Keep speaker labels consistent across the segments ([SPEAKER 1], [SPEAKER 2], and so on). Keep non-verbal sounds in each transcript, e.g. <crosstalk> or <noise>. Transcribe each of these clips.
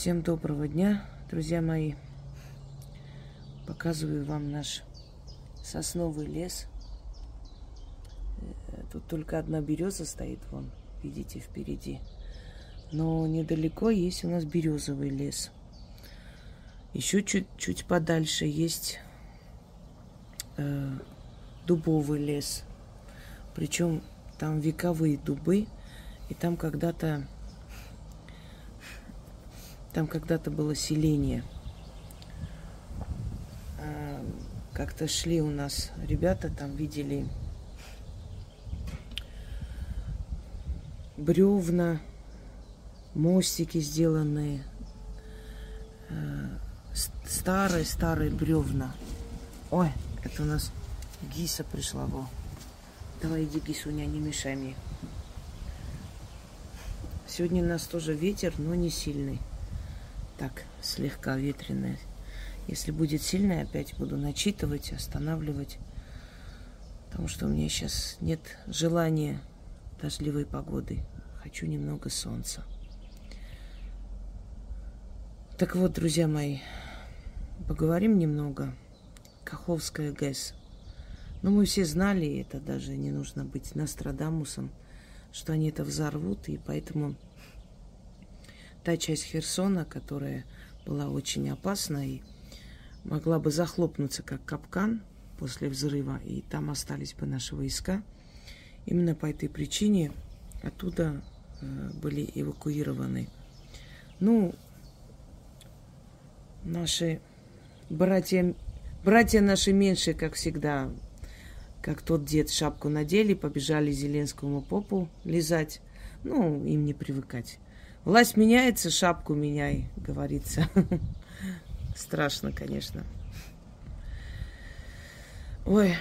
[SPEAKER 1] Всем доброго дня, друзья мои. Показываю вам наш сосновый лес. Э, тут только одна береза стоит, вон, видите, впереди. Но недалеко есть у нас березовый лес. Еще чуть-чуть подальше есть э, дубовый лес. Причем там вековые дубы, и там когда-то там когда-то было селение. А, как-то шли у нас ребята, там видели бревна, мостики сделанные, старые-старые бревна. Ой, это у нас Гиса пришла. Во. Давай иди, Гисуня, не мешай мне. Сегодня у нас тоже ветер, но не сильный так слегка ветреная. Если будет сильная, опять буду начитывать, останавливать. Потому что у меня сейчас нет желания дождливой погоды. Хочу немного солнца. Так вот, друзья мои, поговорим немного. Каховская ГЭС. Ну, мы все знали, это даже не нужно быть Нострадамусом, что они это взорвут, и поэтому та часть Херсона, которая была очень опасна и могла бы захлопнуться как капкан после взрыва, и там остались бы наши войска. Именно по этой причине оттуда э, были эвакуированы. Ну, наши братья, братья наши меньшие, как всегда, как тот дед шапку надели, побежали Зеленскому попу лизать. Ну, им не привыкать. Власть меняется, шапку меняй, говорится. Страшно, конечно. Ой,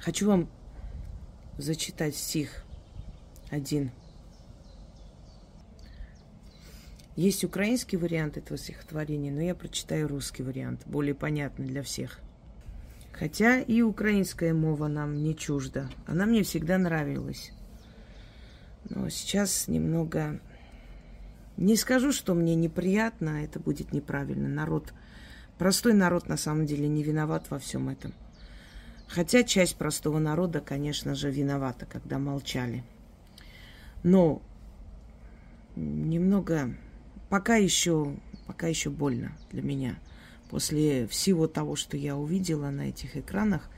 [SPEAKER 1] хочу вам зачитать стих один. Есть украинский вариант этого стихотворения, но я прочитаю русский вариант, более понятный для всех. Хотя и украинская мова нам не чужда. Она мне всегда нравилась. Но сейчас немного... Не скажу, что мне неприятно, это будет неправильно. Народ, простой народ на самом деле не виноват во всем этом. Хотя часть простого народа, конечно же, виновата, когда молчали. Но немного, пока еще, пока еще больно для меня. После всего того, что я увидела на этих экранах,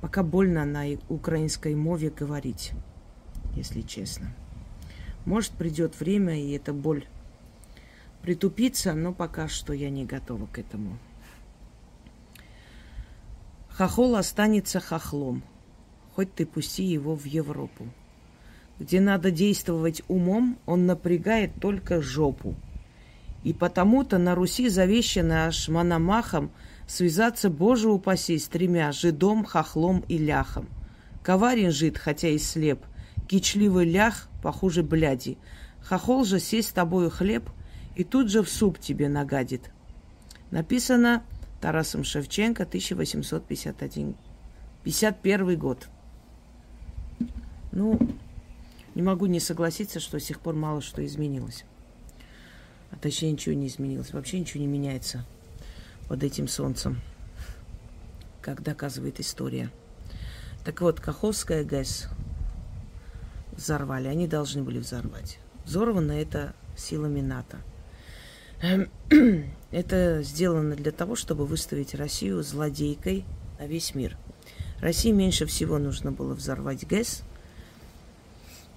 [SPEAKER 1] пока больно на украинской мове говорить, если честно. Может, придет время, и эта боль притупится, но пока что я не готова к этому. Хохол останется хохлом, хоть ты пусти его в Европу. Где надо действовать умом, он напрягает только жопу. И потому-то на Руси завещано аж мономахом связаться, Боже упаси, с тремя – жидом, хохлом и ляхом. Коварен жид, хотя и слеп – Кичливый лях похуже бляди. Хохол же сесть с тобою хлеб и тут же в суп тебе нагадит. Написано Тарасом Шевченко, 1851 51 год. Ну, не могу не согласиться, что с тех пор мало что изменилось. А точнее, ничего не изменилось. Вообще ничего не меняется под этим солнцем, как доказывает история. Так вот, Каховская ГЭС взорвали. Они должны были взорвать. Взорвано это силами НАТО. <clears throat> Это сделано для того, чтобы выставить Россию злодейкой на весь мир. России меньше всего нужно было взорвать ГЭС,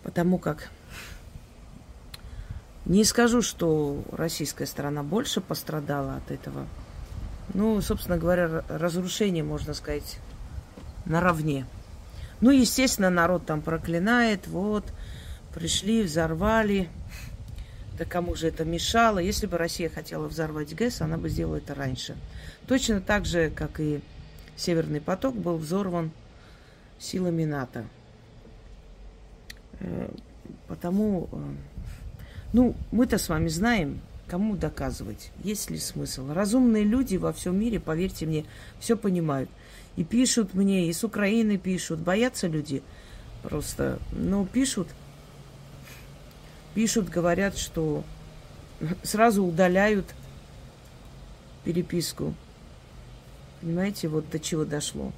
[SPEAKER 1] потому как не скажу, что российская сторона больше пострадала от этого. Ну, собственно говоря, разрушение, можно сказать, наравне. Ну, естественно, народ там проклинает, вот, пришли, взорвали. Да кому же это мешало? Если бы Россия хотела взорвать ГЭС, она бы сделала это раньше. Точно так же, как и Северный поток был взорван силами НАТО. Э, потому, э, ну, мы-то с вами знаем, кому доказывать, есть ли смысл. Разумные люди во всем мире, поверьте мне, все понимают. И пишут мне, и с Украины пишут. Боятся люди просто. Но пишут. Пишут, говорят, что сразу удаляют переписку. Понимаете, вот до чего дошло.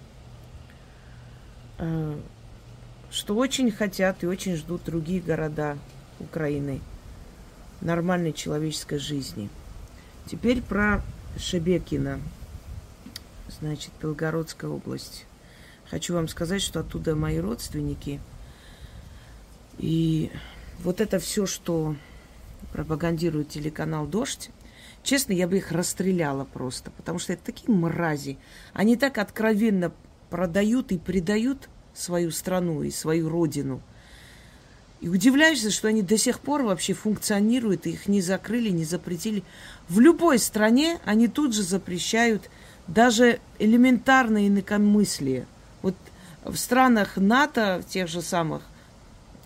[SPEAKER 1] Э, что очень хотят и очень ждут другие города Украины нормальной человеческой жизни. Теперь про Шебекина, значит, Белгородская область. Хочу вам сказать, что оттуда мои родственники. И вот это все, что пропагандирует телеканал «Дождь», честно, я бы их расстреляла просто, потому что это такие мрази. Они так откровенно продают и предают свою страну и свою родину. И удивляешься, что они до сих пор вообще функционируют, и их не закрыли, не запретили. В любой стране они тут же запрещают даже элементарное инакомыслие. Вот в странах НАТО, в тех же самых,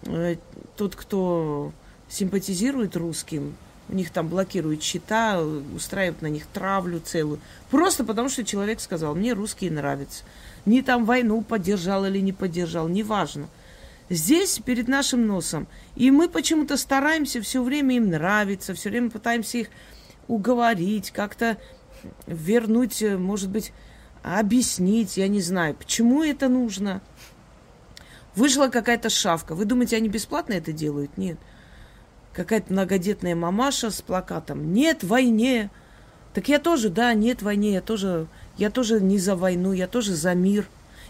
[SPEAKER 1] э, тот, кто симпатизирует русским, у них там блокируют счета, устраивают на них травлю целую. Просто потому, что человек сказал, мне русские нравятся. Ни там войну поддержал или не поддержал, неважно. Здесь перед нашим носом. И мы почему-то стараемся все время им нравиться, все время пытаемся их уговорить, как-то вернуть, может быть, объяснить, я не знаю, почему это нужно. Вышла какая-то шавка. Вы думаете, они бесплатно это делают? Нет. Какая-то многодетная мамаша с плакатом «Нет войне!» Так я тоже, да, нет войне, я тоже я тоже не за войну, я тоже за мир.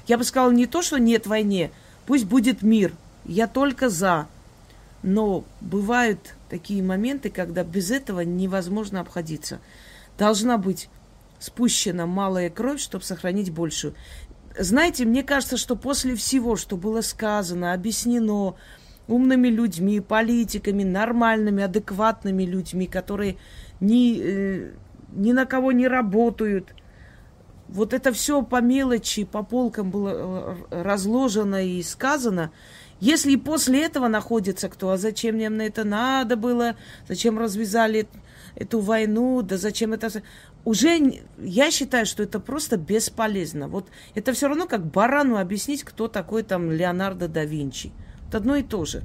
[SPEAKER 1] Я бы сказала не то, что нет войне, пусть будет мир. Я только за. Но бывают такие моменты, когда без этого невозможно обходиться. Должна быть спущена малая кровь, чтобы сохранить большую. Знаете, мне кажется, что после всего, что было сказано, объяснено умными людьми, политиками, нормальными, адекватными людьми, которые ни, э, ни на кого не работают – вот это все по мелочи, по полкам было э, разложено и сказано. Если после этого находится кто, а зачем нам на это надо было, зачем развязали эту войну, да зачем это... Уже я считаю, что это просто бесполезно. Вот это все равно как барану объяснить, кто такой там Леонардо да Винчи. Это одно и то же.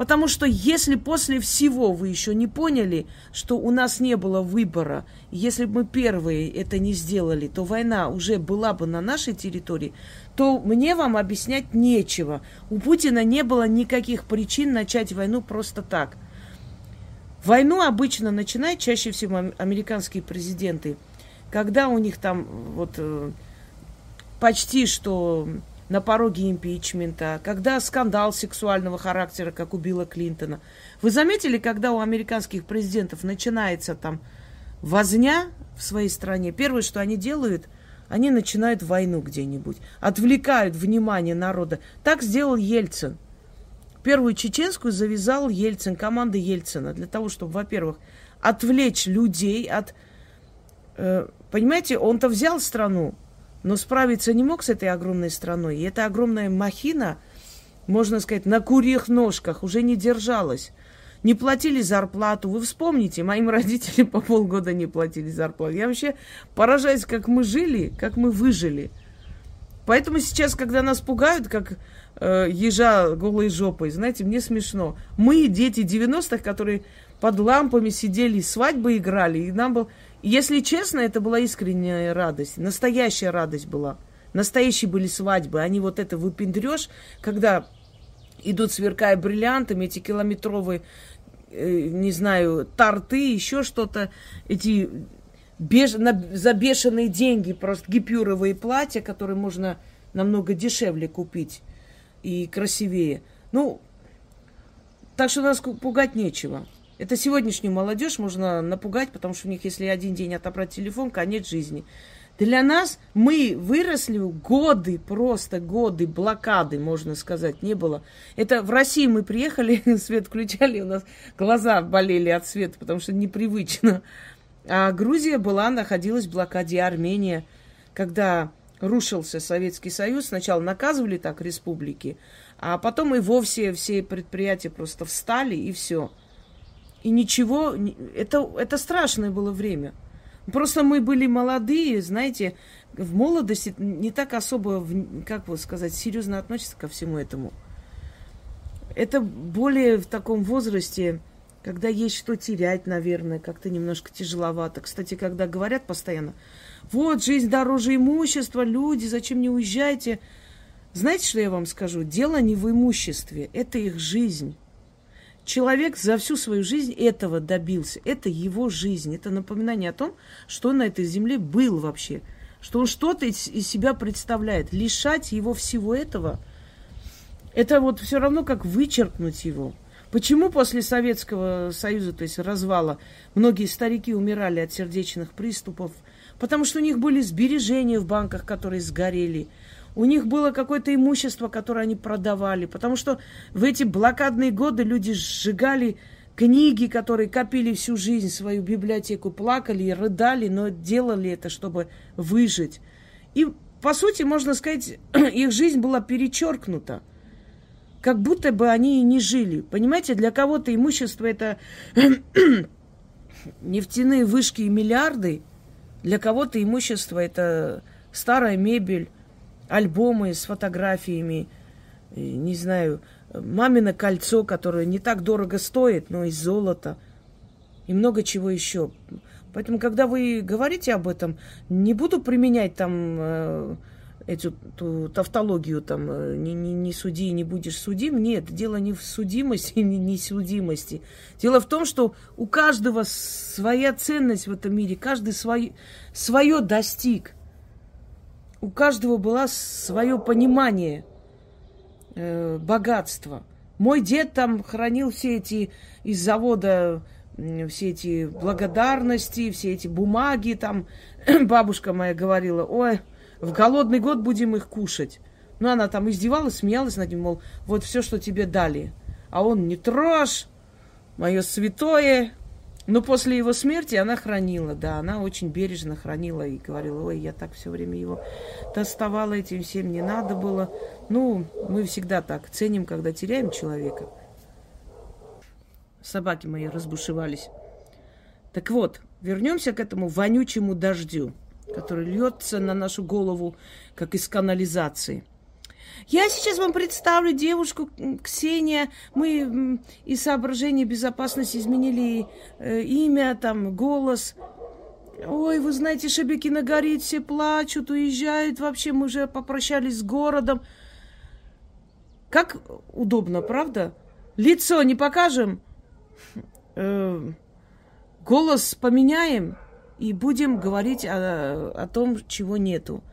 [SPEAKER 1] Потому что если после всего вы еще не поняли, что у нас не было выбора, если бы мы первые это не сделали, то война уже была бы на нашей территории, то мне вам объяснять нечего. У Путина не было никаких причин начать войну просто так. Войну обычно начинают чаще всего американские президенты, когда у них там вот э, почти что на пороге импичмента, когда скандал сексуального характера, как у Билла Клинтона. Вы заметили, когда у американских президентов начинается там возня в своей стране, первое, что они делают, они начинают войну где-нибудь, отвлекают внимание народа. Так сделал Ельцин. Первую чеченскую завязал Ельцин, команда Ельцина, для того, чтобы, во-первых, отвлечь людей от... Э, понимаете, он-то взял страну, но справиться не мог с этой огромной страной. И эта огромная махина, можно сказать, на курьих ножках уже не держалась. Не платили зарплату. Вы вспомните, моим родителям <laughs> по полгода не платили зарплату. Я вообще поражаюсь, как мы жили, как мы выжили. Поэтому сейчас, когда нас пугают, как э, ежа голой жопой, знаете, мне смешно. Мы, дети 90-х, которые под лампами сидели, свадьбы играли, и нам был... Если честно, это была искренняя радость, настоящая радость была. Настоящие были свадьбы, а не вот это выпендрешь, когда идут, сверкая бриллиантами, эти километровые, э, не знаю, торты, еще что-то, эти беж... на... за бешеные деньги просто гипюровые платья, которые можно намного дешевле купить и красивее. Ну, так что нас пугать нечего. Это сегодняшнюю молодежь можно напугать, потому что у них, если один день отобрать телефон, конец жизни. Для нас мы выросли годы, просто годы блокады, можно сказать, не было. Это в России мы приехали, <laughs> свет включали, у нас глаза болели от света, потому что непривычно. А Грузия была, находилась в блокаде Армения, когда рушился Советский Союз. Сначала наказывали так республики, а потом и вовсе все предприятия просто встали, и все. И ничего, это, это страшное было время. Просто мы были молодые, знаете, в молодости не так особо, как вот сказать, серьезно относятся ко всему этому. Это более в таком возрасте когда есть что терять, наверное, как-то немножко тяжеловато. Кстати, когда говорят постоянно, вот, жизнь дороже имущества, люди, зачем не уезжайте? Знаете, что я вам скажу? Дело не в имуществе, это их жизнь. Человек за всю свою жизнь этого добился. Это его жизнь. Это напоминание о том, что на этой земле был вообще. Что он что-то из себя представляет. Лишать его всего этого, это вот все равно как вычеркнуть его. Почему после Советского Союза, то есть развала, многие старики умирали от сердечных приступов? Потому что у них были сбережения в банках, которые сгорели – у них было какое-то имущество, которое они продавали, потому что в эти блокадные годы люди сжигали книги, которые копили всю жизнь, свою библиотеку, плакали и рыдали, но делали это, чтобы выжить. И, по сути, можно сказать, <clears throat> их жизнь была перечеркнута. Как будто бы они и не жили. Понимаете, для кого-то имущество это <clears throat> нефтяные вышки и миллиарды, для кого-то имущество это старая мебель, альбомы с фотографиями, не знаю, мамино кольцо, которое не так дорого стоит, но из золота, и много чего еще. Поэтому, когда вы говорите об этом, не буду применять там э, эту ту, тавтологию, там, э, не, не, не суди, не будешь судим. Нет, дело не в судимости, <laughs> не, не судимости. Дело в том, что у каждого своя ценность в этом мире, каждый свой, свое достиг – у каждого было свое понимание э, богатства. Мой дед там хранил все эти из завода все эти благодарности, все эти бумаги там. <clears throat> Бабушка моя говорила, ой, в голодный год будем их кушать. Ну, она там издевалась, смеялась над ним, мол, вот все, что тебе дали. А он не трожь, мое святое, но после его смерти она хранила, да, она очень бережно хранила и говорила, ой, я так все время его доставала, этим всем не надо было. Ну, мы всегда так ценим, когда теряем человека. Собаки мои разбушевались. Так вот, вернемся к этому вонючему дождю, который льется на нашу голову, как из канализации. Я сейчас вам представлю девушку Ксения. Мы из соображений безопасности изменили э, имя, там, голос. Ой, вы знаете, Шебекина горит, все плачут, уезжают. Вообще, мы уже попрощались с городом. Как удобно, правда? Лицо не покажем, э, голос поменяем и будем говорить о, о том, чего нету.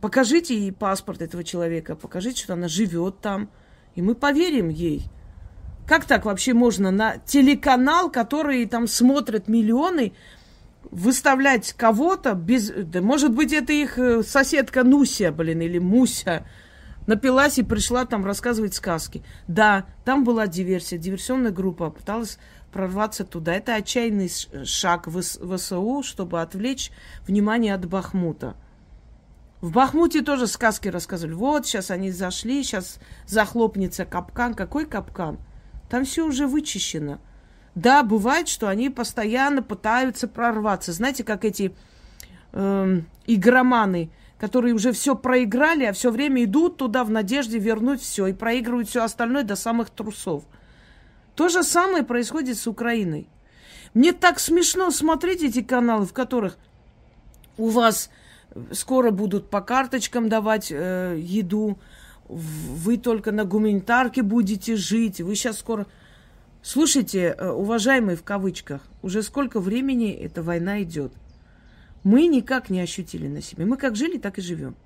[SPEAKER 1] Покажите ей паспорт этого человека, покажите, что она живет там, и мы поверим ей. Как так вообще можно на телеканал, который там смотрят миллионы, выставлять кого-то без... Да, может быть, это их э, соседка Нуся, блин, или Муся, напилась и пришла там рассказывать сказки. Да, там была диверсия, диверсионная группа пыталась прорваться туда. Это отчаянный шаг в ВСУ, чтобы отвлечь внимание от Бахмута. В Бахмуте тоже сказки рассказывали. Вот, сейчас они зашли, сейчас захлопнется капкан. Какой капкан? Там все уже вычищено. Да, бывает, что они постоянно пытаются прорваться. Знаете, как эти э, игроманы, которые уже все проиграли, а все время идут туда в надежде вернуть все и проигрывают все остальное до самых трусов. То же самое происходит с Украиной. Мне так смешно смотреть эти каналы, в которых у вас скоро будут по карточкам давать э, еду, вы только на гуманитарке будете жить, вы сейчас скоро... Слушайте, э, уважаемые в кавычках, уже сколько времени эта война идет? Мы никак не ощутили на себе. Мы как жили, так и живем.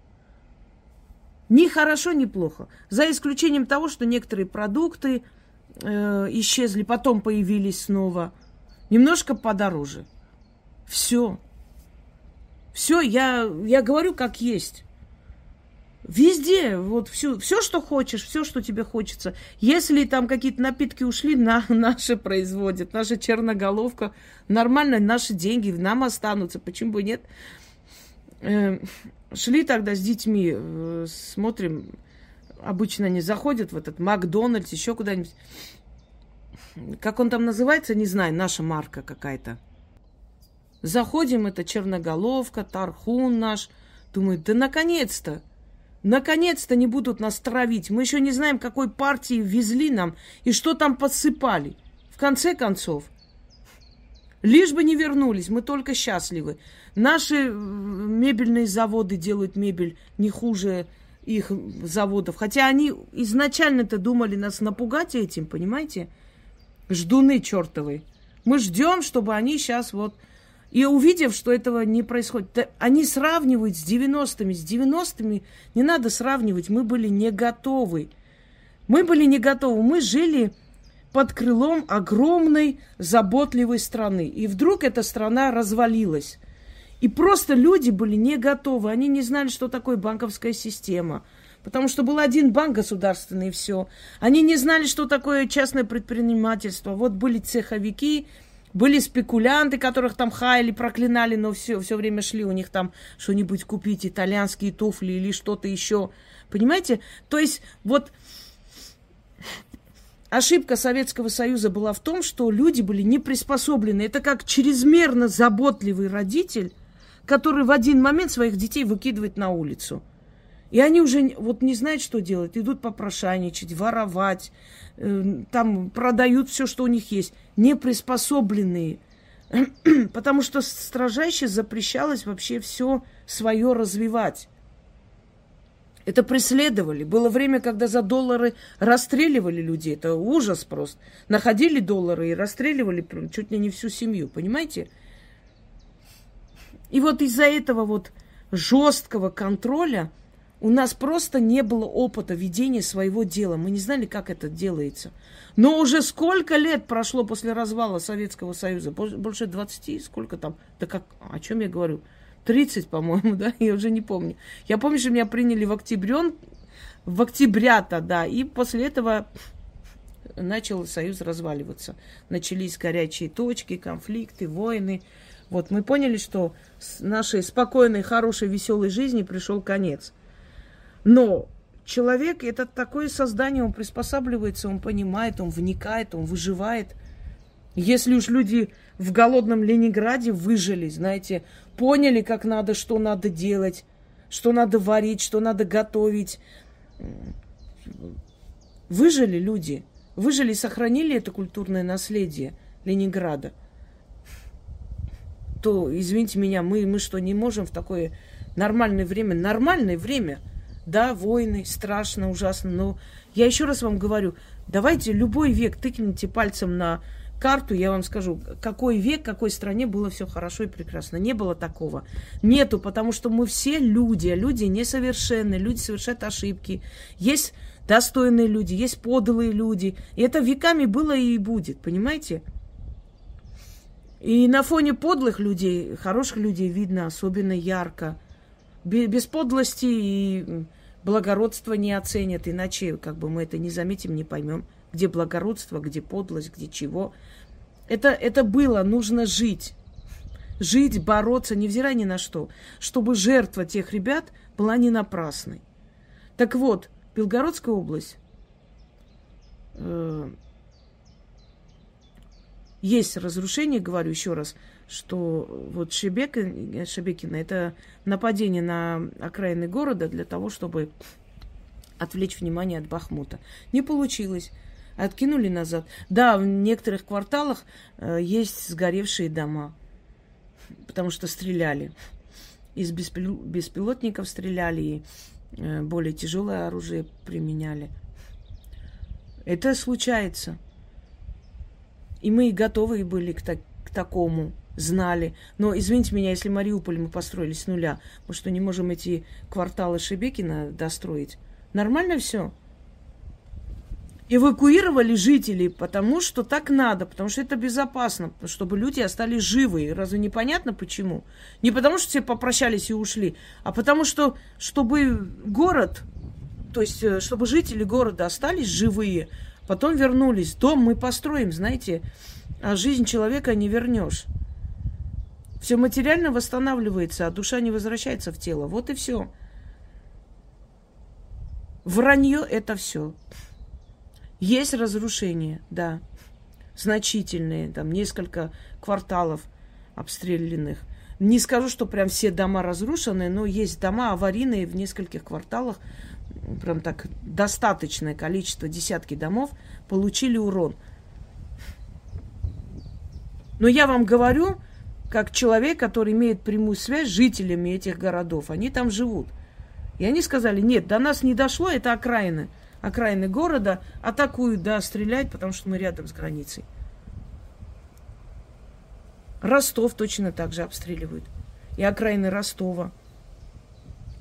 [SPEAKER 1] Ни хорошо, ни плохо. За исключением того, что некоторые продукты э, исчезли, потом появились снова. Немножко подороже. Все. Все, я, я говорю как есть. Везде, вот все, все, что хочешь, все, что тебе хочется. Если там какие-то напитки ушли, на, наши производят, наша черноголовка, нормально, наши деньги нам останутся, почему бы нет? Э, шли тогда с детьми, э, смотрим, обычно они заходят в этот Макдональдс, еще куда-нибудь. Как он там называется, не знаю, наша марка какая-то. Заходим, это черноголовка, тархун наш. Думаю, да наконец-то, наконец-то не будут нас травить. Мы еще не знаем, какой партии везли нам и что там подсыпали. В конце концов, лишь бы не вернулись, мы только счастливы. Наши мебельные заводы делают мебель не хуже их заводов. Хотя они изначально-то думали нас напугать этим, понимаете? Ждуны чертовы. Мы ждем, чтобы они сейчас вот... И увидев, что этого не происходит, они сравнивают с 90-ми. С 90-ми не надо сравнивать, мы были не готовы. Мы были не готовы. Мы жили под крылом огромной заботливой страны. И вдруг эта страна развалилась. И просто люди были не готовы. Они не знали, что такое банковская система. Потому что был один банк государственный, и все. Они не знали, что такое частное предпринимательство. Вот были цеховики, были спекулянты, которых там хаяли, проклинали, но все, все время шли у них там что-нибудь купить, итальянские туфли или что-то еще. Понимаете? То есть вот ошибка Советского Союза была в том, что люди были не приспособлены. Это как чрезмерно заботливый родитель, который в один момент своих детей выкидывает на улицу. И они уже вот не знают, что делать. Идут попрошайничать, воровать, э, там продают все, что у них есть. Неприспособленные. <clears throat> Потому что строжайше запрещалось вообще все свое развивать. Это преследовали. Было время, когда за доллары расстреливали людей. Это ужас просто. Находили доллары и расстреливали чуть ли не всю семью. Понимаете? И вот из-за этого вот жесткого контроля у нас просто не было опыта ведения своего дела. Мы не знали, как это делается. Но уже сколько лет прошло после развала Советского Союза? Больше 20, сколько там? Да как, о чем я говорю? 30, по-моему, <laughs> да? Я уже не помню. Я помню, что меня приняли в октябре, в октября-то, да, и после этого начал Союз разваливаться. Начались горячие точки, конфликты, войны. Вот мы поняли, что с нашей спокойной, хорошей, веселой жизни пришел конец. Но человек это такое создание, он приспосабливается, он понимает, он вникает, он выживает. Если уж люди в голодном Ленинграде выжили, знаете, поняли, как надо, что надо делать, что надо варить, что надо готовить. Выжили люди, выжили и сохранили это культурное наследие Ленинграда – то, извините меня, мы, мы что, не можем в такое нормальное время, нормальное время, да, войны, страшно, ужасно, но я еще раз вам говорю, давайте любой век тыкните пальцем на карту, я вам скажу, какой век, какой стране было все хорошо и прекрасно. Не было такого. Нету, потому что мы все люди, а люди несовершенны, люди совершают ошибки. Есть достойные люди, есть подлые люди. И это веками было и будет, понимаете? И на фоне подлых людей, хороших людей видно особенно ярко. Без подлости и благородства не оценят, иначе как бы мы это не заметим, не поймем, где благородство, где подлость, где чего. Это, это было, нужно жить. Жить, бороться, невзирая ни на что, чтобы жертва тех ребят была не напрасной. Так вот, Белгородская область э, есть разрушение, говорю еще раз, что вот Шебека, Шебекина – это нападение на окраины города для того, чтобы отвлечь внимание от Бахмута. Не получилось. Откинули назад. Да, в некоторых кварталах э, есть сгоревшие дома, потому что стреляли. Из беспил... беспилотников стреляли, и э, более тяжелое оружие применяли. Это случается. И мы готовы были к, так, к такому, знали. Но, извините меня, если Мариуполь мы построили с нуля, мы что, не можем эти кварталы Шебекина достроить? Нормально все? Эвакуировали жителей, потому что так надо, потому что это безопасно, чтобы люди остались живы. Разве непонятно почему? Не потому что все попрощались и ушли, а потому что, чтобы город, то есть, э, чтобы жители города остались живые, Потом вернулись. Дом мы построим, знаете, а жизнь человека не вернешь. Все материально восстанавливается, а душа не возвращается в тело. Вот и все. Вранье это все. Есть разрушения, да, значительные, там несколько кварталов обстрелянных. Не скажу, что прям все дома разрушены, но есть дома аварийные в нескольких кварталах, прям так достаточное количество, десятки домов получили урон. Но я вам говорю, как человек, который имеет прямую связь с жителями этих городов. Они там живут. И они сказали, нет, до нас не дошло, это окраины. Окраины города атакуют, да, стреляют, потому что мы рядом с границей. Ростов точно так же обстреливают. И окраины Ростова.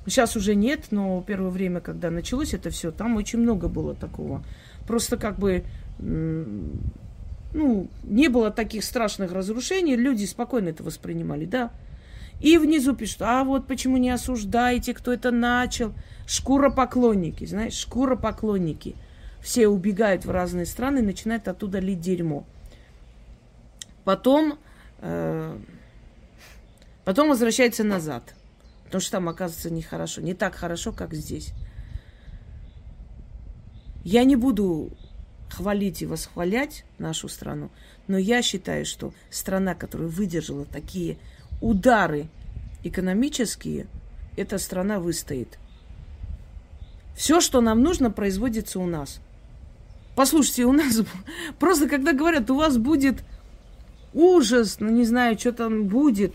[SPEAKER 1] Сейчас уже нет, но первое время, когда началось это все, там очень много было такого. Просто как бы ну, не было таких страшных разрушений, люди спокойно это воспринимали, да. И внизу пишут, а вот почему не осуждаете, кто это начал. Шкура поклонники, знаешь, шкура поклонники. Все убегают в разные страны, начинают оттуда лить дерьмо. Потом, э, потом возвращается назад. Потому что там оказывается нехорошо. Не так хорошо, как здесь. Я не буду хвалить и восхвалять нашу страну, но я считаю, что страна, которая выдержала такие удары экономические, эта страна выстоит. Все, что нам нужно, производится у нас. Послушайте, у нас просто когда говорят, у вас будет ужас, ну не знаю, что там будет,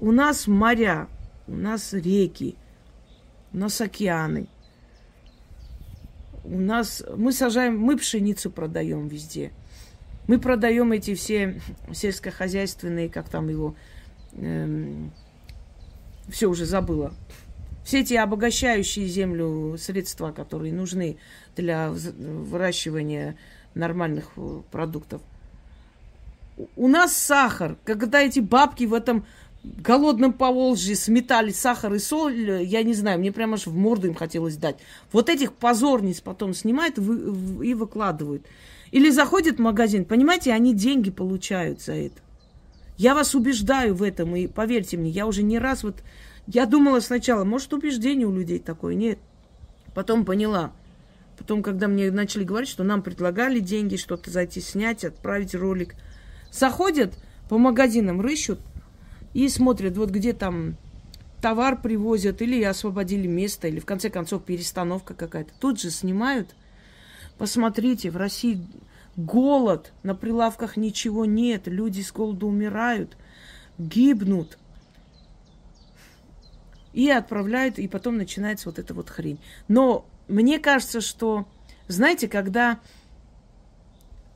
[SPEAKER 1] у нас моря, у нас реки, у нас океаны. У нас мы сажаем, мы пшеницу продаем везде. Мы продаем эти все сельскохозяйственные, как там его, эм, все уже забыла. Все эти обогащающие землю средства, которые нужны для выращивания нормальных э, продуктов. У нас сахар, когда эти бабки в этом голодном Поволжье сметали сахар и соль, я не знаю, мне прямо аж в морду им хотелось дать. Вот этих позорниц потом снимают и выкладывают. Или заходят в магазин, понимаете, они деньги получают за это. Я вас убеждаю в этом, и поверьте мне, я уже не раз вот... Я думала сначала, может, убеждение у людей такое, нет. Потом поняла. Потом, когда мне начали говорить, что нам предлагали деньги, что-то зайти снять, отправить ролик. Заходят по магазинам, рыщут, и смотрят, вот где там товар привозят, или освободили место, или в конце концов перестановка какая-то. Тут же снимают. Посмотрите, в России голод, на прилавках ничего нет, люди с голоду умирают, гибнут. И отправляют, и потом начинается вот эта вот хрень. Но мне кажется, что, знаете, когда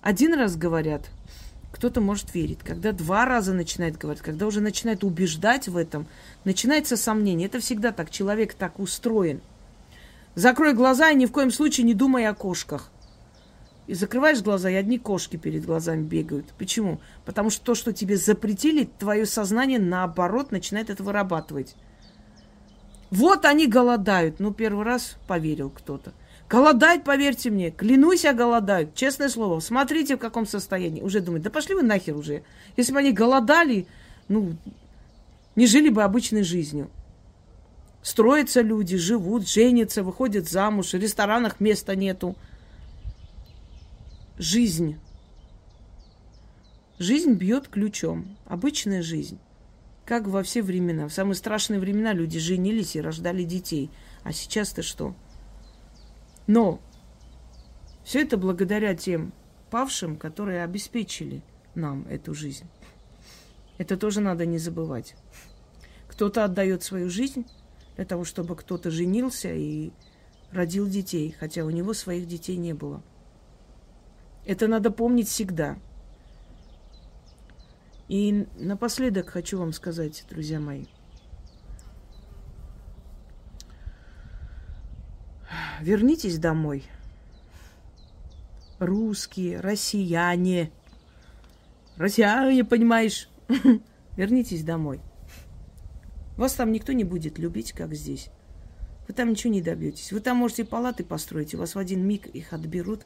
[SPEAKER 1] один раз говорят – кто-то может верить. Когда два раза начинает говорить, когда уже начинает убеждать в этом, начинается сомнение. Это всегда так. Человек так устроен. Закрой глаза и ни в коем случае не думай о кошках. И закрываешь глаза, и одни кошки перед глазами бегают. Почему? Потому что то, что тебе запретили, твое сознание, наоборот, начинает это вырабатывать. Вот они голодают. Ну, первый раз поверил кто-то. Голодать, поверьте мне, клянусь, я голодают. Честное слово, смотрите, в каком состоянии. Уже думают, да пошли вы нахер уже. Если бы они голодали, ну, не жили бы обычной жизнью. Строятся люди, живут, женятся, выходят замуж, в ресторанах места нету. Жизнь. Жизнь бьет ключом. Обычная жизнь. Как во все времена. В самые страшные времена люди женились и рождали детей. А сейчас-то что? Но все это благодаря тем павшим, которые обеспечили нам эту жизнь. Это тоже надо не забывать. Кто-то отдает свою жизнь для того, чтобы кто-то женился и родил детей, хотя у него своих детей не было. Это надо помнить всегда. И напоследок хочу вам сказать, друзья мои – вернитесь домой. Русские, россияне. Россияне, понимаешь? <laughs> Вернитесь домой. Вас там никто не будет любить, как здесь. Вы там ничего не добьетесь. Вы там можете палаты построить, у вас в один миг их отберут,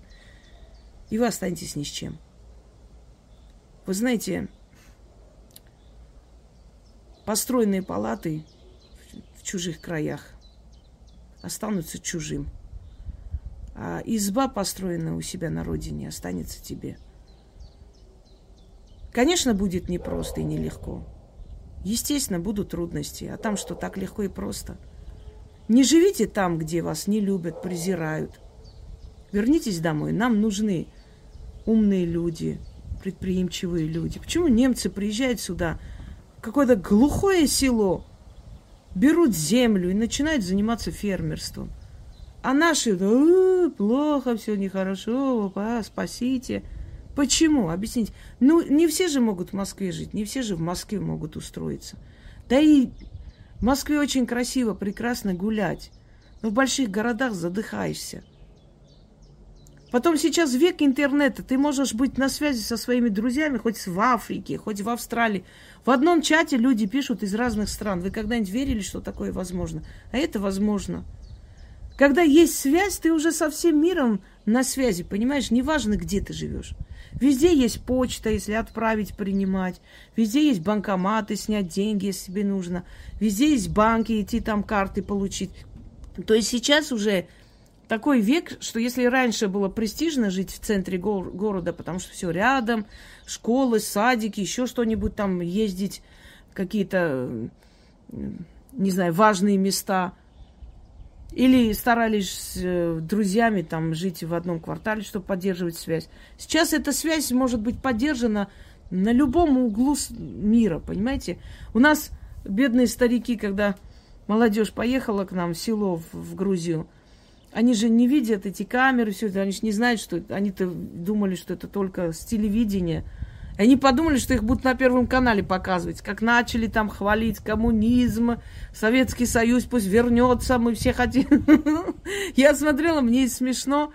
[SPEAKER 1] и вы останетесь ни с чем. Вы знаете, построенные палаты в чужих краях останутся чужим. А изба, построенная у себя на родине, останется тебе. Конечно, будет непросто и нелегко. Естественно, будут трудности, а там что, так легко и просто. Не живите там, где вас не любят, презирают. Вернитесь домой. Нам нужны умные люди, предприимчивые люди? Почему немцы приезжают сюда, какое-то глухое село, берут землю и начинают заниматься фермерством? А наши, да, плохо, все нехорошо, а, спасите. Почему? Объясните. Ну, не все же могут в Москве жить, не все же в Москве могут устроиться. Да и в Москве очень красиво, прекрасно гулять. Но в больших городах задыхаешься. Потом сейчас век интернета. Ты можешь быть на связи со своими друзьями хоть в Африке, хоть в Австралии. В одном чате люди пишут из разных стран. Вы когда-нибудь верили, что такое возможно? А это возможно. Когда есть связь, ты уже со всем миром на связи, понимаешь? Неважно, где ты живешь. Везде есть почта, если отправить, принимать. Везде есть банкоматы, снять деньги, если тебе нужно. Везде есть банки, идти там карты получить. То есть сейчас уже такой век, что если раньше было престижно жить в центре го- города, потому что все рядом, школы, садики, еще что-нибудь там, ездить какие-то, не знаю, важные места, или старались э, друзьями там жить в одном квартале, чтобы поддерживать связь. Сейчас эта связь может быть поддержана на любом углу мира, понимаете? У нас бедные старики, когда молодежь поехала к нам в село, в, в Грузию, они же не видят эти камеры, все это, они же не знают, что. Они-то думали, что это только с телевидения. Они подумали, что их будут на Первом канале показывать. Как начали там хвалить коммунизм, Советский Союз пусть вернется, мы все хотим. <laughs> Я смотрела, мне смешно.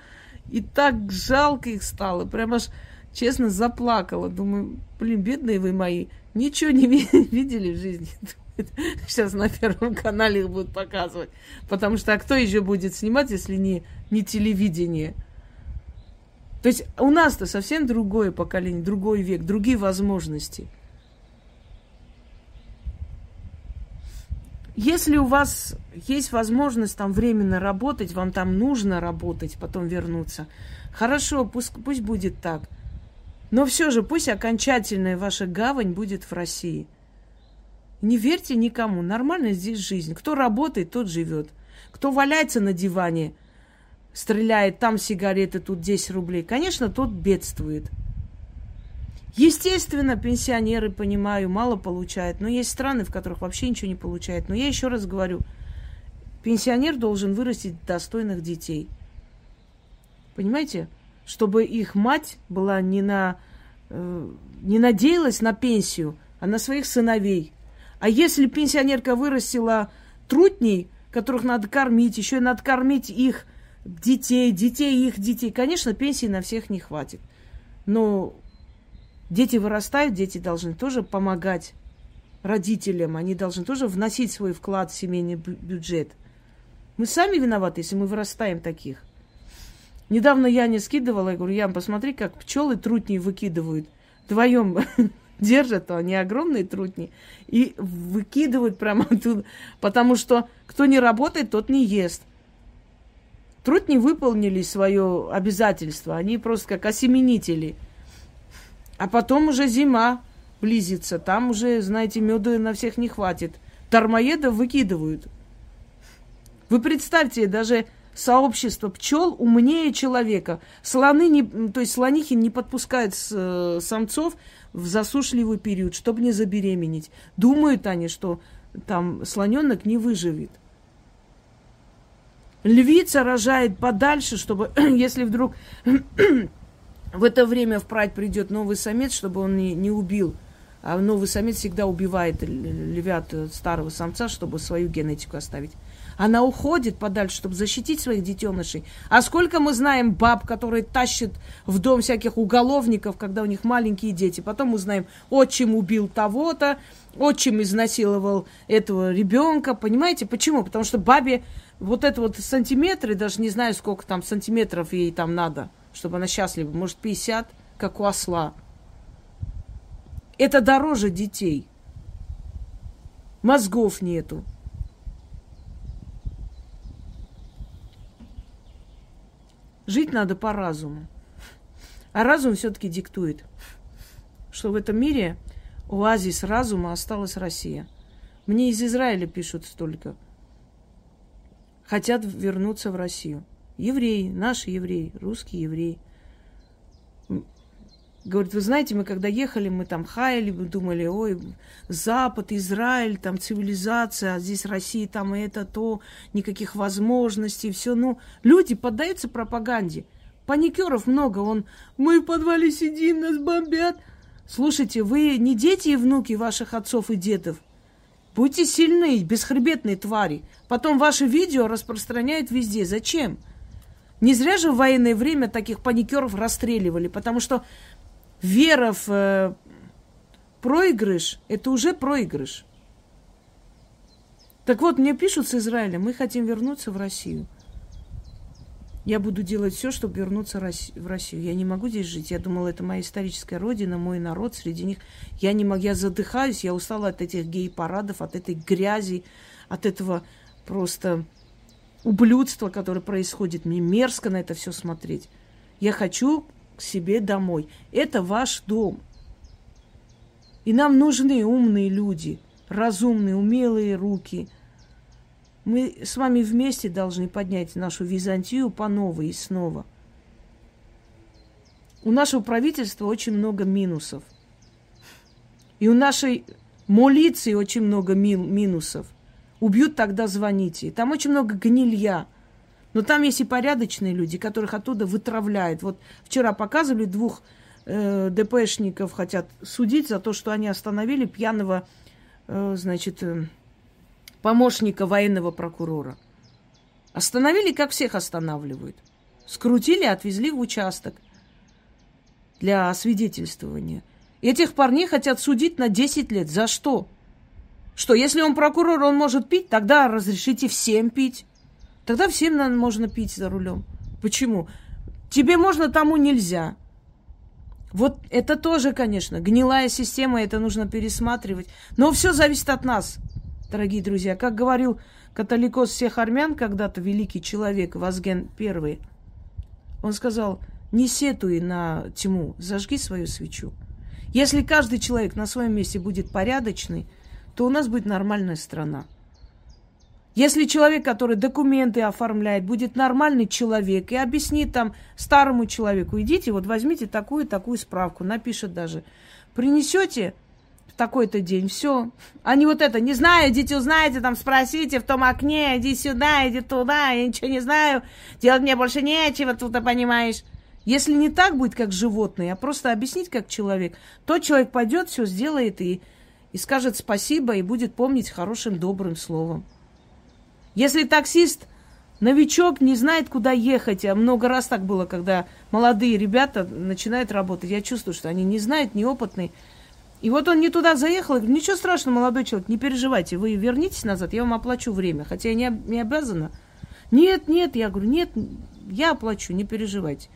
[SPEAKER 1] И так жалко их стало. Прям аж, честно, заплакала. Думаю, блин, бедные вы мои. Ничего не <laughs> видели в жизни. <laughs> Сейчас на Первом канале их будут показывать. Потому что а кто еще будет снимать, если не, не телевидение? То есть у нас-то совсем другое поколение, другой век, другие возможности. Если у вас есть возможность там временно работать, вам там нужно работать, потом вернуться, хорошо, пусть, пусть будет так. Но все же пусть окончательная ваша гавань будет в России – не верьте никому. Нормально здесь жизнь. Кто работает, тот живет. Кто валяется на диване, стреляет, там сигареты, тут 10 рублей. Конечно, тот бедствует. Естественно, пенсионеры, понимаю, мало получают. Но есть страны, в которых вообще ничего не получают. Но я еще раз говорю, пенсионер должен вырастить достойных детей. Понимаете? Чтобы их мать была не на... Э, не надеялась на пенсию, а на своих сыновей – а если пенсионерка вырастила трутней, которых надо кормить, еще и надо кормить их детей, детей их детей, конечно, пенсии на всех не хватит. Но дети вырастают, дети должны тоже помогать родителям, они должны тоже вносить свой вклад в семейный бюджет. Мы сами виноваты, если мы вырастаем таких. Недавно я не скидывала, я говорю, Ян, посмотри, как пчелы трутни выкидывают. Вдвоем <laughs> держат, они огромные трутни, и выкидывают прямо оттуда, потому что кто не работает, тот не ест. Трутни выполнили свое обязательство, они просто как осеменители. А потом уже зима близится, там уже, знаете, меда на всех не хватит. Дармоедов выкидывают. Вы представьте, даже сообщество пчел умнее человека. Слоны, не, то есть слонихи не подпускают с, э, самцов в засушливый период, чтобы не забеременеть. Думают они, что там слоненок не выживет. Львица рожает подальше, чтобы, <clears throat> если вдруг <clears throat> в это время в прать придет новый самец, чтобы он не, не убил. А новый самец всегда убивает львят старого самца, чтобы свою генетику оставить. Она уходит подальше, чтобы защитить своих детенышей. А сколько мы знаем баб, которые тащат в дом всяких уголовников, когда у них маленькие дети. Потом мы знаем, отчим убил того-то, отчим изнасиловал этого ребенка. Понимаете, почему? Потому что бабе вот это вот сантиметры, даже не знаю, сколько там сантиметров ей там надо, чтобы она счастлива. Может, 50, как у осла. Это дороже детей. Мозгов нету. Жить надо по разуму. А разум все-таки диктует, что в этом мире оазис разума осталась Россия. Мне из Израиля пишут столько. Хотят вернуться в Россию. Евреи, наши евреи, русские евреи. Говорит, вы знаете, мы когда ехали, мы там хаяли, мы думали, ой, Запад, Израиль, там цивилизация, а здесь Россия, там это, то, никаких возможностей, все. Ну, люди поддаются пропаганде. Паникеров много, он, мы в подвале сидим, нас бомбят. Слушайте, вы не дети и внуки ваших отцов и дедов. Будьте сильны, бесхребетные твари. Потом ваши видео распространяют везде. Зачем? Не зря же в военное время таких паникеров расстреливали, потому что вера в э, проигрыш – это уже проигрыш. Так вот, мне пишут с Израиля, мы хотим вернуться в Россию. Я буду делать все, чтобы вернуться в Россию. Я не могу здесь жить. Я думала, это моя историческая родина, мой народ, среди них. Я не могу, я задыхаюсь, я устала от этих гей-парадов, от этой грязи, от этого просто ублюдства, которое происходит. Мне мерзко на это все смотреть. Я хочу к себе домой. Это ваш дом. И нам нужны умные люди, разумные, умелые руки. Мы с вами вместе должны поднять нашу Византию по новой и снова. У нашего правительства очень много минусов. И у нашей молиции очень много минусов. Убьют, тогда звоните. Там очень много гнилья. Но там есть и порядочные люди, которых оттуда вытравляют. Вот вчера показывали двух э, ДПшников, хотят судить за то, что они остановили пьяного, э, значит, э, помощника военного прокурора. Остановили, как всех останавливают. Скрутили, отвезли в участок для освидетельствования. Этих парней хотят судить на 10 лет. За что? Что, если он прокурор, он может пить, тогда разрешите всем пить. Тогда всем наверное, можно пить за рулем. Почему? Тебе можно, тому нельзя. Вот это тоже, конечно, гнилая система, это нужно пересматривать. Но все зависит от нас, дорогие друзья. Как говорил католикос всех армян, когда-то великий человек, Вазген I, он сказал, не сетуй на тьму, зажги свою свечу. Если каждый человек на своем месте будет порядочный, то у нас будет нормальная страна. Если человек, который документы оформляет, будет нормальный человек и объяснит там старому человеку, идите, вот возьмите такую-такую справку, напишет даже, принесете такой-то день, все. Не вот это, не знаю, идите узнаете, там спросите в том окне, иди сюда, иди туда, я ничего не знаю, делать мне больше нечего, тут ты понимаешь. Если не так будет, как животные, а просто объяснить, как человек, то человек пойдет, все сделает и, и скажет спасибо, и будет помнить хорошим, добрым словом. Если таксист новичок не знает, куда ехать, а много раз так было, когда молодые ребята начинают работать, я чувствую, что они не знают, неопытные. И вот он не туда заехал, я говорю, ничего страшного, молодой человек, не переживайте, вы вернитесь назад, я вам оплачу время, хотя я не, не обязана. Нет, нет, я говорю, нет, я оплачу, не переживайте.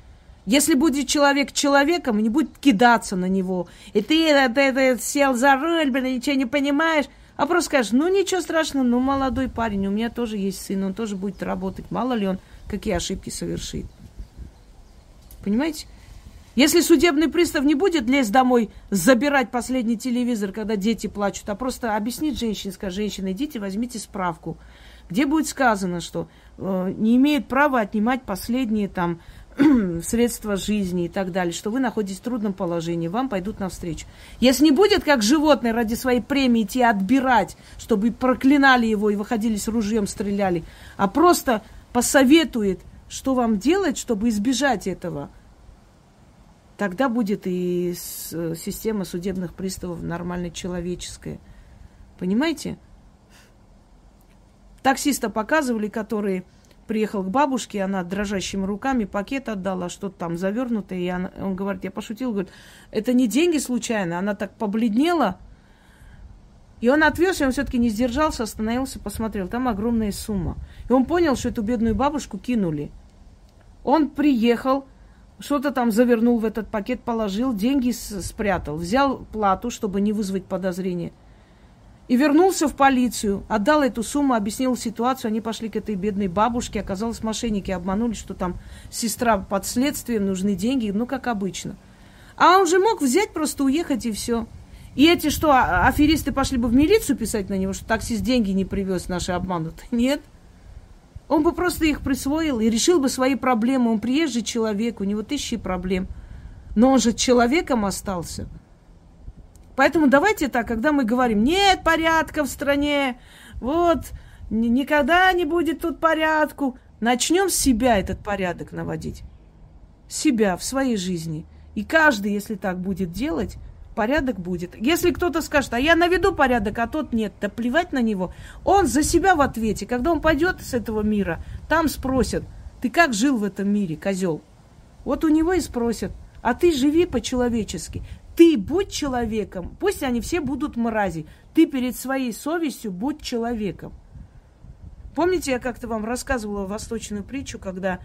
[SPEAKER 1] Если будет человек человеком, не будет кидаться на него, и ты, ты, ты сел за руль, блин, ничего не понимаешь, а просто скажешь, ну ничего страшного, ну молодой парень, у меня тоже есть сын, он тоже будет работать. Мало ли он какие ошибки совершит. Понимаете? Если судебный пристав не будет лезть домой, забирать последний телевизор, когда дети плачут, а просто объяснить женщине, скажет, женщина, идите, возьмите справку, где будет сказано, что э, не имеет права отнимать последние там <clears throat> средства жизни и так далее, что вы находитесь в трудном положении, вам пойдут навстречу. Если не будет, как животное, ради своей премии идти отбирать, чтобы проклинали его и выходили с ружьем, стреляли, а просто посоветует, что вам делать, чтобы избежать этого, тогда будет и система судебных приставов нормально человеческая. Понимаете? Таксиста показывали, которые приехал к бабушке, она дрожащими руками пакет отдала, что-то там завернутое. И она, он говорит, я пошутил, говорит, это не деньги случайно, она так побледнела. И он отвез, и он все-таки не сдержался, остановился, посмотрел, там огромная сумма. И он понял, что эту бедную бабушку кинули. Он приехал, что-то там завернул в этот пакет, положил, деньги спрятал, взял плату, чтобы не вызвать подозрения – и вернулся в полицию, отдал эту сумму, объяснил ситуацию. Они пошли к этой бедной бабушке. Оказалось, мошенники обманули, что там сестра под следствием, нужны деньги, ну, как обычно. А он же мог взять, просто уехать и все. И эти что, а, аферисты пошли бы в милицию писать на него, что таксист деньги не привез, наши обманутые? Нет. Он бы просто их присвоил и решил бы свои проблемы. Он приезжий человек, у него тысячи проблем. Но он же человеком остался. Поэтому давайте так, когда мы говорим, нет порядка в стране, вот, никогда не будет тут порядку, начнем с себя этот порядок наводить. Себя в своей жизни. И каждый, если так будет делать, порядок будет. Если кто-то скажет, а я наведу порядок, а тот нет, да плевать на него. Он за себя в ответе. Когда он пойдет с этого мира, там спросят, ты как жил в этом мире, козел? Вот у него и спросят, а ты живи по-человечески. Ты будь человеком. Пусть они все будут мрази. Ты перед своей совестью будь человеком. Помните, я как-то вам рассказывала восточную притчу, когда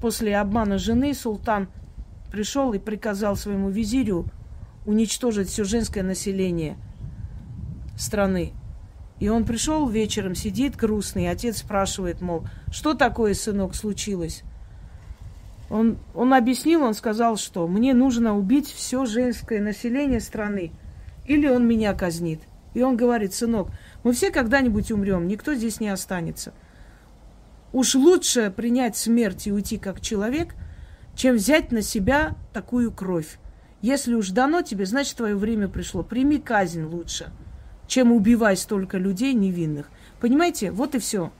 [SPEAKER 1] после обмана жены султан пришел и приказал своему визирю уничтожить все женское население страны. И он пришел вечером, сидит грустный, отец спрашивает, мол, что такое, сынок, случилось? Он, он объяснил, он сказал, что мне нужно убить все женское население страны, или он меня казнит. И он говорит, сынок, мы все когда-нибудь умрем, никто здесь не останется. Уж лучше принять смерть и уйти как человек, чем взять на себя такую кровь. Если уж дано тебе, значит, твое время пришло. Прими казнь лучше, чем убивай столько людей невинных. Понимаете? Вот и все.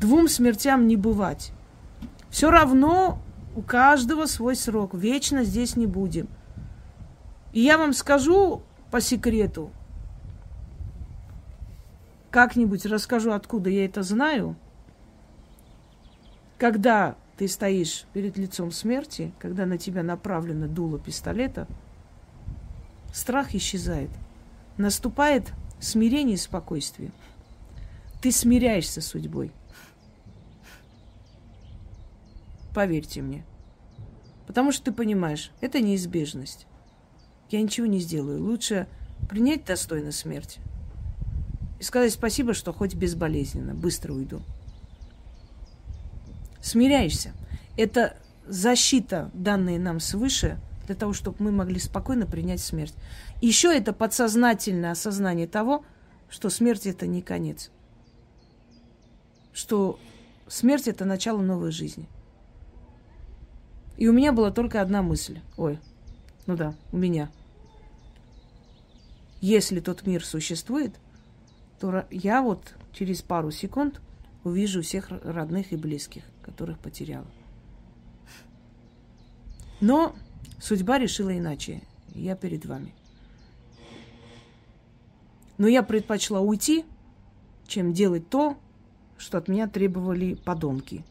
[SPEAKER 1] Двум смертям не бывать. Все равно у каждого свой срок. Вечно здесь не будем. И я вам скажу по секрету, как-нибудь расскажу, откуда я это знаю. Когда ты стоишь перед лицом смерти, когда на тебя направлено дуло пистолета, страх исчезает. Наступает смирение и спокойствие. Ты смиряешься с судьбой. Поверьте мне. Потому что ты понимаешь, это неизбежность. Я ничего не сделаю. Лучше принять достойно смерть и сказать спасибо, что хоть безболезненно, быстро уйду смиряешься. Это защита, данная нам свыше, для того, чтобы мы могли спокойно принять смерть. Еще это подсознательное осознание того, что смерть это не конец. Что смерть это начало новой жизни. И у меня была только одна мысль. Ой, ну да, у меня. Если тот мир существует, то я вот через пару секунд увижу всех родных и близких которых потеряла. Но судьба решила иначе. Я перед вами. Но я предпочла уйти, чем делать то, что от меня требовали подонки.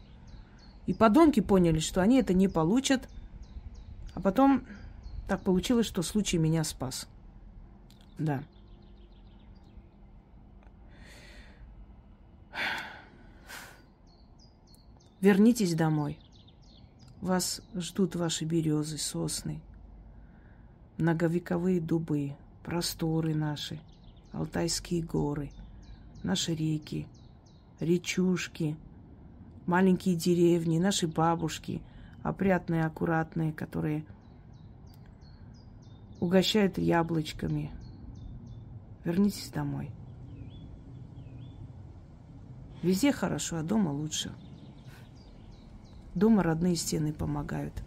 [SPEAKER 1] И подонки поняли, что они это не получат. А потом так получилось, что случай меня спас. Да. Вернитесь домой. Вас ждут ваши березы, сосны, многовековые дубы, просторы наши, Алтайские горы, наши реки, речушки, маленькие деревни, наши бабушки, опрятные, аккуратные, которые угощают яблочками. Вернитесь домой. Везде хорошо, а дома лучше. Дома родные стены помогают.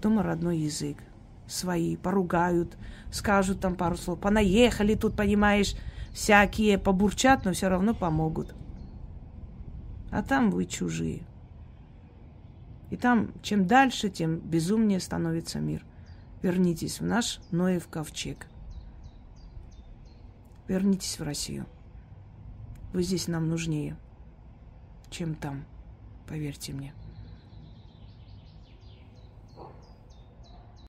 [SPEAKER 1] Дома родной язык. Свои поругают, скажут там пару слов. Понаехали тут, понимаешь, всякие побурчат, но все равно помогут. А там вы чужие. И там, чем дальше, тем безумнее становится мир. Вернитесь в наш Ноев ковчег. Вернитесь в Россию. Вы здесь нам нужнее, чем там, поверьте мне.